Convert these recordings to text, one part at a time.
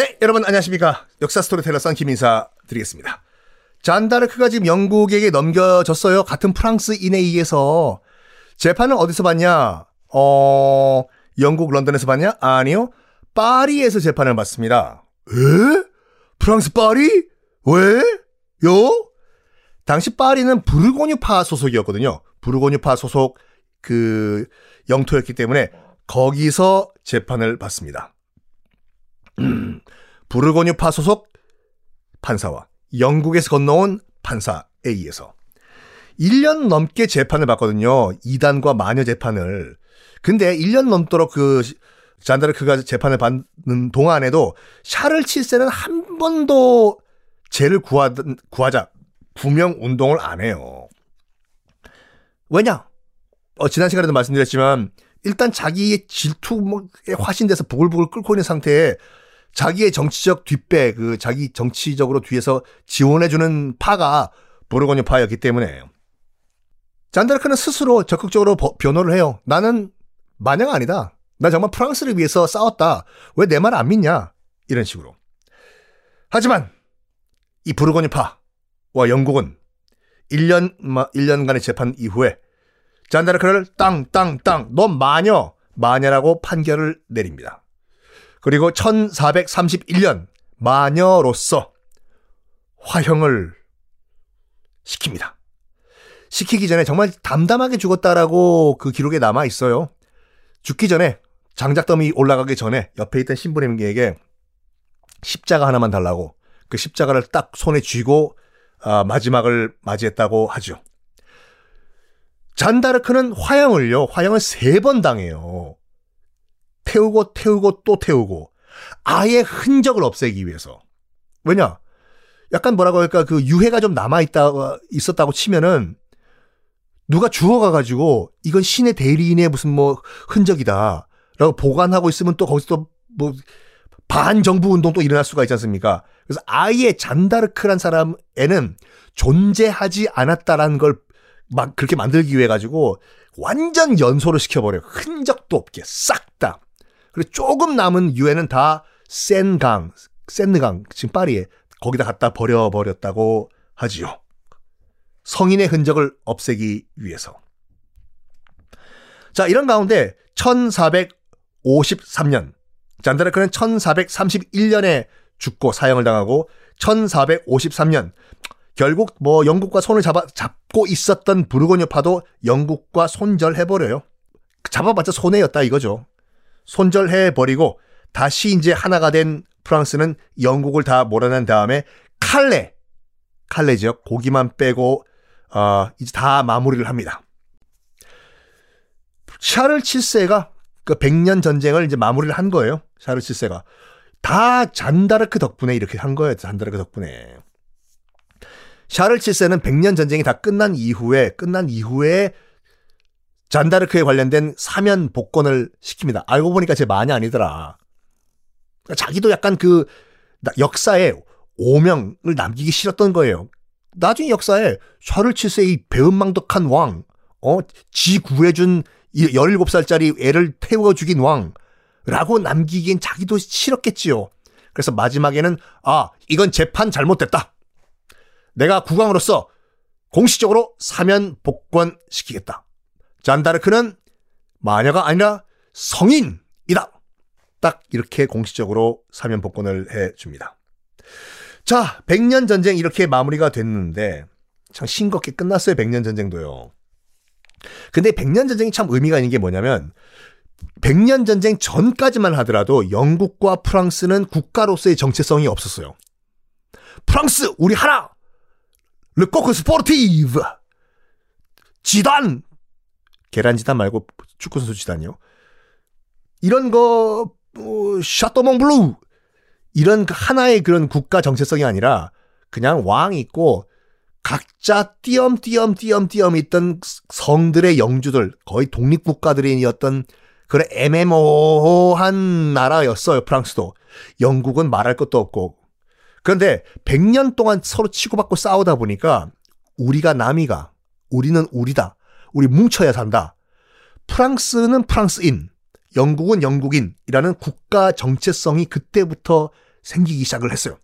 네, 여러분 안녕하십니까. 역사 스토리텔러 썬킴 인사 드리겠습니다. 잔다르크가 지금 영국에게 넘겨졌어요. 같은 프랑스인에 의해서. 재판은 어디서 받냐? 어, 영국 런던에서 받냐? 아니요. 파리에서 재판을 받습니다. 에? 프랑스 파리? 왜? 요? 당시 파리는 부르고뉴파 소속이었거든요. 부르고뉴파 소속 그 영토였기 때문에 거기서 재판을 받습니다. 음, 부르고뉴파 소속 판사와 영국에서 건너온 판사에 의해서 1년 넘게 재판을 받거든요. 이단과 마녀 재판을. 근데 1년 넘도록 그 잔다르크가 재판을 받는 동안에도 샤를 칠세는 한 번도 죄를 구하, 구하자 구명 운동을 안 해요. 왜냐? 어, 지난 시간에도 말씀드렸지만 일단 자기의 질투에 화신돼서 부글부글 끓고 있는 상태에 자기의 정치적 뒷배, 그 자기 정치적으로 뒤에서 지원해주는 파가 보르고뉴 파였기 때문에 잔다르크는 스스로 적극적으로 변호를 해요. 나는 마녀가 아니다. 나 정말 프랑스를 위해서 싸웠다. 왜 내 말 안 믿냐? 이런 식으로. 하지만 이 부르고뉴 파와 영국은 1년 1년간의 재판 이후에 잔다르크를 땅땅땅너 마녀 마녀라고 판결을 내립니다. 그리고 1431년 마녀로서 화형을 시킵니다. 시키기 전에 정말 담담하게 죽었다라고 그 기록에 남아 있어요. 죽기 전에 장작더미 올라가기 전에 옆에 있던 신부님에게 십자가 하나만 달라고 그 십자가를 딱 손에 쥐고 아, 마지막을 맞이했다고 하죠. 잔다르크는 화형을요, 화형을 세 번 당해요. 태우고 태우고 또 태우고 아예 흔적을 없애기 위해서. 왜냐? 약간 뭐라고 할까 그 유해가 좀 남아 있다 있었다고 치면은 누가 죽어가 가지고 이건 신의 대리인의 무슨 뭐 흔적이다라고 보관하고 있으면 또 거기서 또 뭐 반정부 운동 또 일어날 수가 있지 않습니까? 그래서 아예 잔다르크란 사람에는 존재하지 않았다라는 걸 막 그렇게 만들기 위해 가지고 완전 연소를 시켜버려요. 흔적도 없게 싹 다. 그리고 조금 남은 유해는 다 센강, 센느강, 지금 파리에 거기다 갖다 버려버렸다고 하지요. 성인의 흔적을 없애기 위해서. 자, 이런 가운데 1453년, 잔다르크는 1431년에 죽고 사형을 당하고 1453년 결국 뭐 영국과 손을 잡아, 잡고 있었던 부르고뉴파도 영국과 손절해 버려요. 잡아봤자 손해였다 이거죠. 손절해 버리고 다시 이제 하나가 된 프랑스는 영국을 다 몰아낸 다음에 칼레, 칼레 지역 고기만 빼고 어, 이제 다 마무리를 합니다. 샤를 7세가 그 100년 전쟁을 이제 마무리를 한 거예요. 샤를 7세가. 다 잔다르크 덕분에 이렇게 한 거예요. 잔다르크 덕분에. 샤를 7세는 100년 전쟁이 다 끝난 이후에 끝난 이후에 잔다르크에 관련된 사면 복권을 시킵니다. 알고 보니까 제 많이 아니더라. 그러니까 자기도 약간 그 역사에 오명을 남기기 싫었던 거예요. 나중에 역사에 샤를 7세의 배은망덕한 왕, 어, 지 구해준 17살짜리 애를 태워 죽인 왕, 라고 남기기엔 자기도 싫었겠지요. 그래서 마지막에는, 아, 이건 재판 잘못됐다. 내가 국왕으로서 공식적으로 사면 복권 시키겠다. 잔다르크는 마녀가 아니라 성인이다. 딱 이렇게 공식적으로 사면 복권을 해 줍니다. 자, 백년 전쟁 이렇게 마무리가 됐는데 참 싱겁게 끝났어요. 백년 전쟁도요. 근데 백년 전쟁이 참 의미가 있는 게 뭐냐면 백년 전쟁 전까지만 하더라도 영국과 프랑스는 국가로서의 정체성이 없었어요. 프랑스 우리 하나. 르코크 스포르티브. 지단. 계란 지단 말고 축구 선수 지단이요. 이런 거 어, 샤토몽 블루 이런 그 하나의 그런 국가 정체성이 아니라 그냥 왕 있고 각자 띄엄띄엄 띄엄띄엄 있던 성들의 영주들 거의 독립국가들이었던 그런 애매모호한 나라였어요 프랑스도. 영국은 말할 것도 없고. 그런데 100년 동안 서로 치고받고 싸우다 보니까 우리가 남이가 우리는 우리다 우리 뭉쳐야 산다 프랑스는 프랑스인 영국은 영국인이라는 국가 정체성이 그때부터 생기기 시작을 했어요.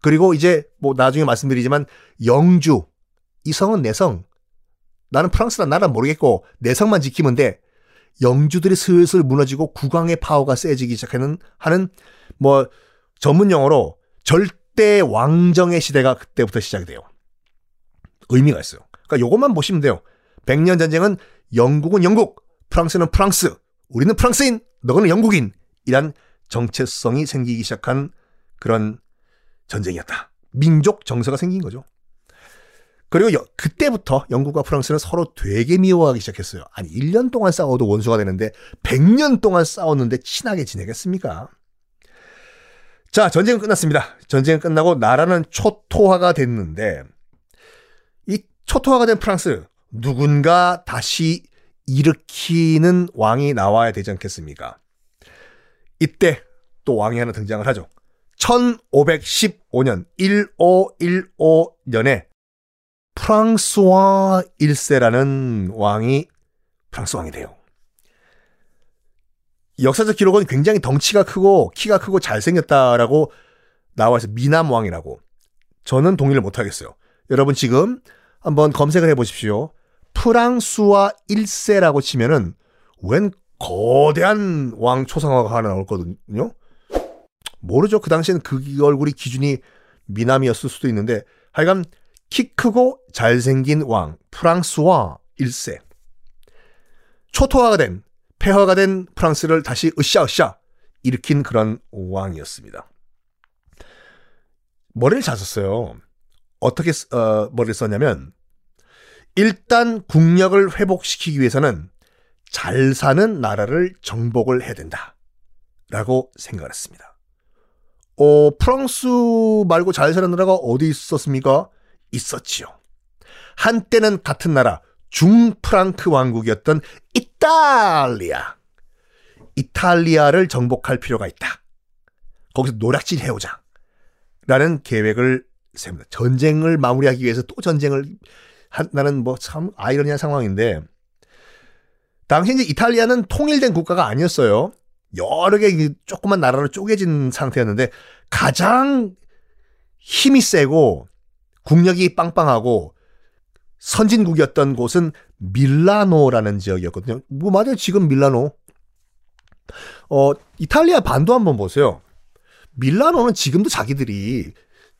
그리고 이제 뭐 나중에 말씀드리지만 영주 이 성은 내 성. 나는 프랑스란 나라 모르겠고 내 성만 지키면 돼. 영주들이 슬슬 무너지고 국왕의 파워가 세지기 시작하는 하는 뭐 전문 용어로 절대 왕정의 시대가 그때부터 시작이 돼요. 의미가 있어요. 그러니까 요것만 보시면 돼요. 백년 전쟁은 영국은 영국, 프랑스는 프랑스, 우리는 프랑스인, 너는 영국인 이란 정체성이 생기기 시작한 그런 전쟁이었다. 민족 정서가 생긴 거죠. 그리고 여, 그때부터 영국과 프랑스는 서로 되게 미워하기 시작했어요. 아니 1년 동안 싸워도 원수가 되는데 100년 동안 싸웠는데 친하게 지내겠습니까? 자, 전쟁은 끝났습니다. 전쟁은 끝나고 나라는 초토화가 됐는데 이 초토화가 된 프랑스 누군가 다시 일으키는 왕이 나와야 되지 않겠습니까? 이때 또 왕이 하나 등장을 하죠. 1515년 1515년에 프랑스와 1세라는 왕이 프랑스 왕이 돼요. 역사적 기록은 굉장히 덩치가 크고 키가 크고 잘생겼다라고 나와 있어 미남 왕이라고. 저는 동의를 못 하겠어요. 여러분 지금 한번 검색을 해 보십시오. 프랑스와 1세라고 치면은 웬 거대한 왕 초상화가 하나 나올거든요. 모르죠. 그 당시에는 그 얼굴이 기준이 미남이었을 수도 있는데 하여간 키 크고 잘생긴 왕 프랑스와 1세 초토화가 된 폐허가 된 프랑스를 다시 으쌰으쌰 일으킨 그런 왕이었습니다. 머리를 잘 썼어요. 어떻게 어, 머리를 썼냐면 일단 국력을 회복시키기 위해서는 잘 사는 나라를 정복을 해야 된다. 라고 생각을 했습니다. 어, 프랑스 말고 잘 사는 나라가 어디 있었습니까? 있었지요. 한때는 같은 나라 중프랑크 왕국이었던 이탈리아. 이탈리아를 정복할 필요가 있다. 거기서 노략질 해오자. 라는 계획을 세웁니다. 전쟁을 마무리하기 위해서 또 전쟁을 한다는 뭐 참 아이러니한 상황인데 당시 이제 이탈리아는 통일된 국가가 아니었어요. 여러 개 조그만 나라로 쪼개진 상태였는데 가장 힘이 세고 국력이 빵빵하고 선진국이었던 곳은 밀라노라는 지역이었거든요. 뭐 맞아요. 지금 밀라노. 어, 이탈리아 반도 한번 보세요. 밀라노는 지금도 자기들이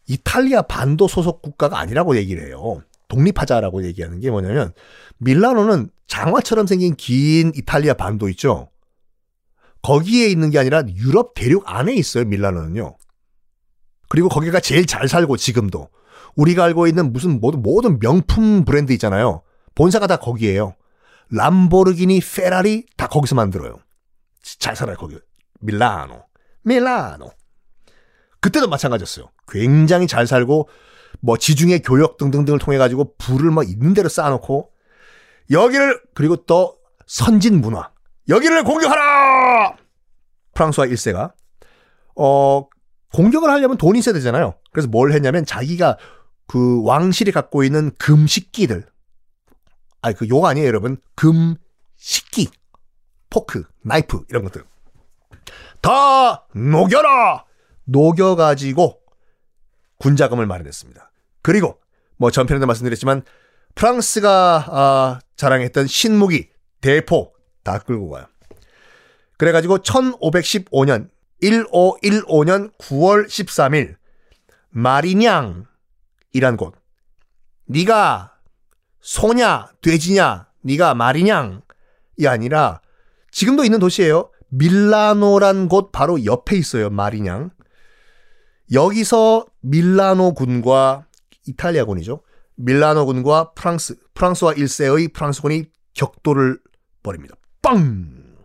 이탈리아 반도 소속 국가가 아니라고 얘기를 해요. 독립하자라고 얘기하는 게 뭐냐면 밀라노는 장화처럼 생긴 긴 이탈리아 반도 있죠. 거기에 있는 게 아니라 유럽 대륙 안에 있어요. 밀라노는요. 그리고 거기가 제일 잘 살고 지금도 우리가 알고 있는 무슨 모든 모든 명품 브랜드 있잖아요. 본사가 다 거기에요. 람보르기니, 페라리 다 거기서 만들어요. 잘 살아요 거기. 밀라노, 밀라노. 그때도 마찬가지였어요. 굉장히 잘 살고 뭐 지중해 교역 등등등을 통해 가지고 불을 막 있는 대로 쌓아놓고 여기를 그리고 또 선진 문화. 여기를 공격하라. 프랑스와 1세가. 어 공격을 하려면 돈이 있어야 되잖아요. 그래서 뭘 했냐면 자기가 그 왕실이 갖고 있는 금식기들. 아니 그 용 아니에요 여러분. 금식기. 포크 나이프 이런 것들. 다 녹여라! 녹여가지고 군자금을 마련했습니다. 그리고 뭐 전편에도 말씀드렸지만 프랑스가 아, 자랑했던 신무기 대포 다 끌고 가요. 그래가지고 1515년 1515년 9월 13일 마리냥 이란 곳 네가 소냐 돼지냐 네가 말이냐이 아니라 지금도 있는 도시예요. 밀라노란 곳 바로 옆에 있어요. 마리냥. 여기서 밀라노 군과 이탈리아 군이죠. 밀라노 군과 프랑스, 프랑스와 1세의 프랑스군이 격돌을 벌입니다. 빵!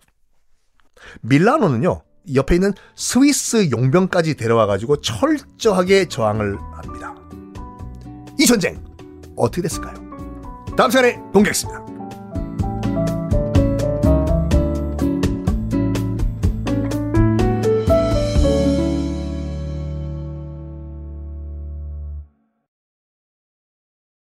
밀라노는요, 옆에 있는 스위스 용병까지 데려와가지고 철저하게 저항을 합니다. 이 전쟁, 어떻게 됐을까요? 다음 시간에 공개하겠습니다.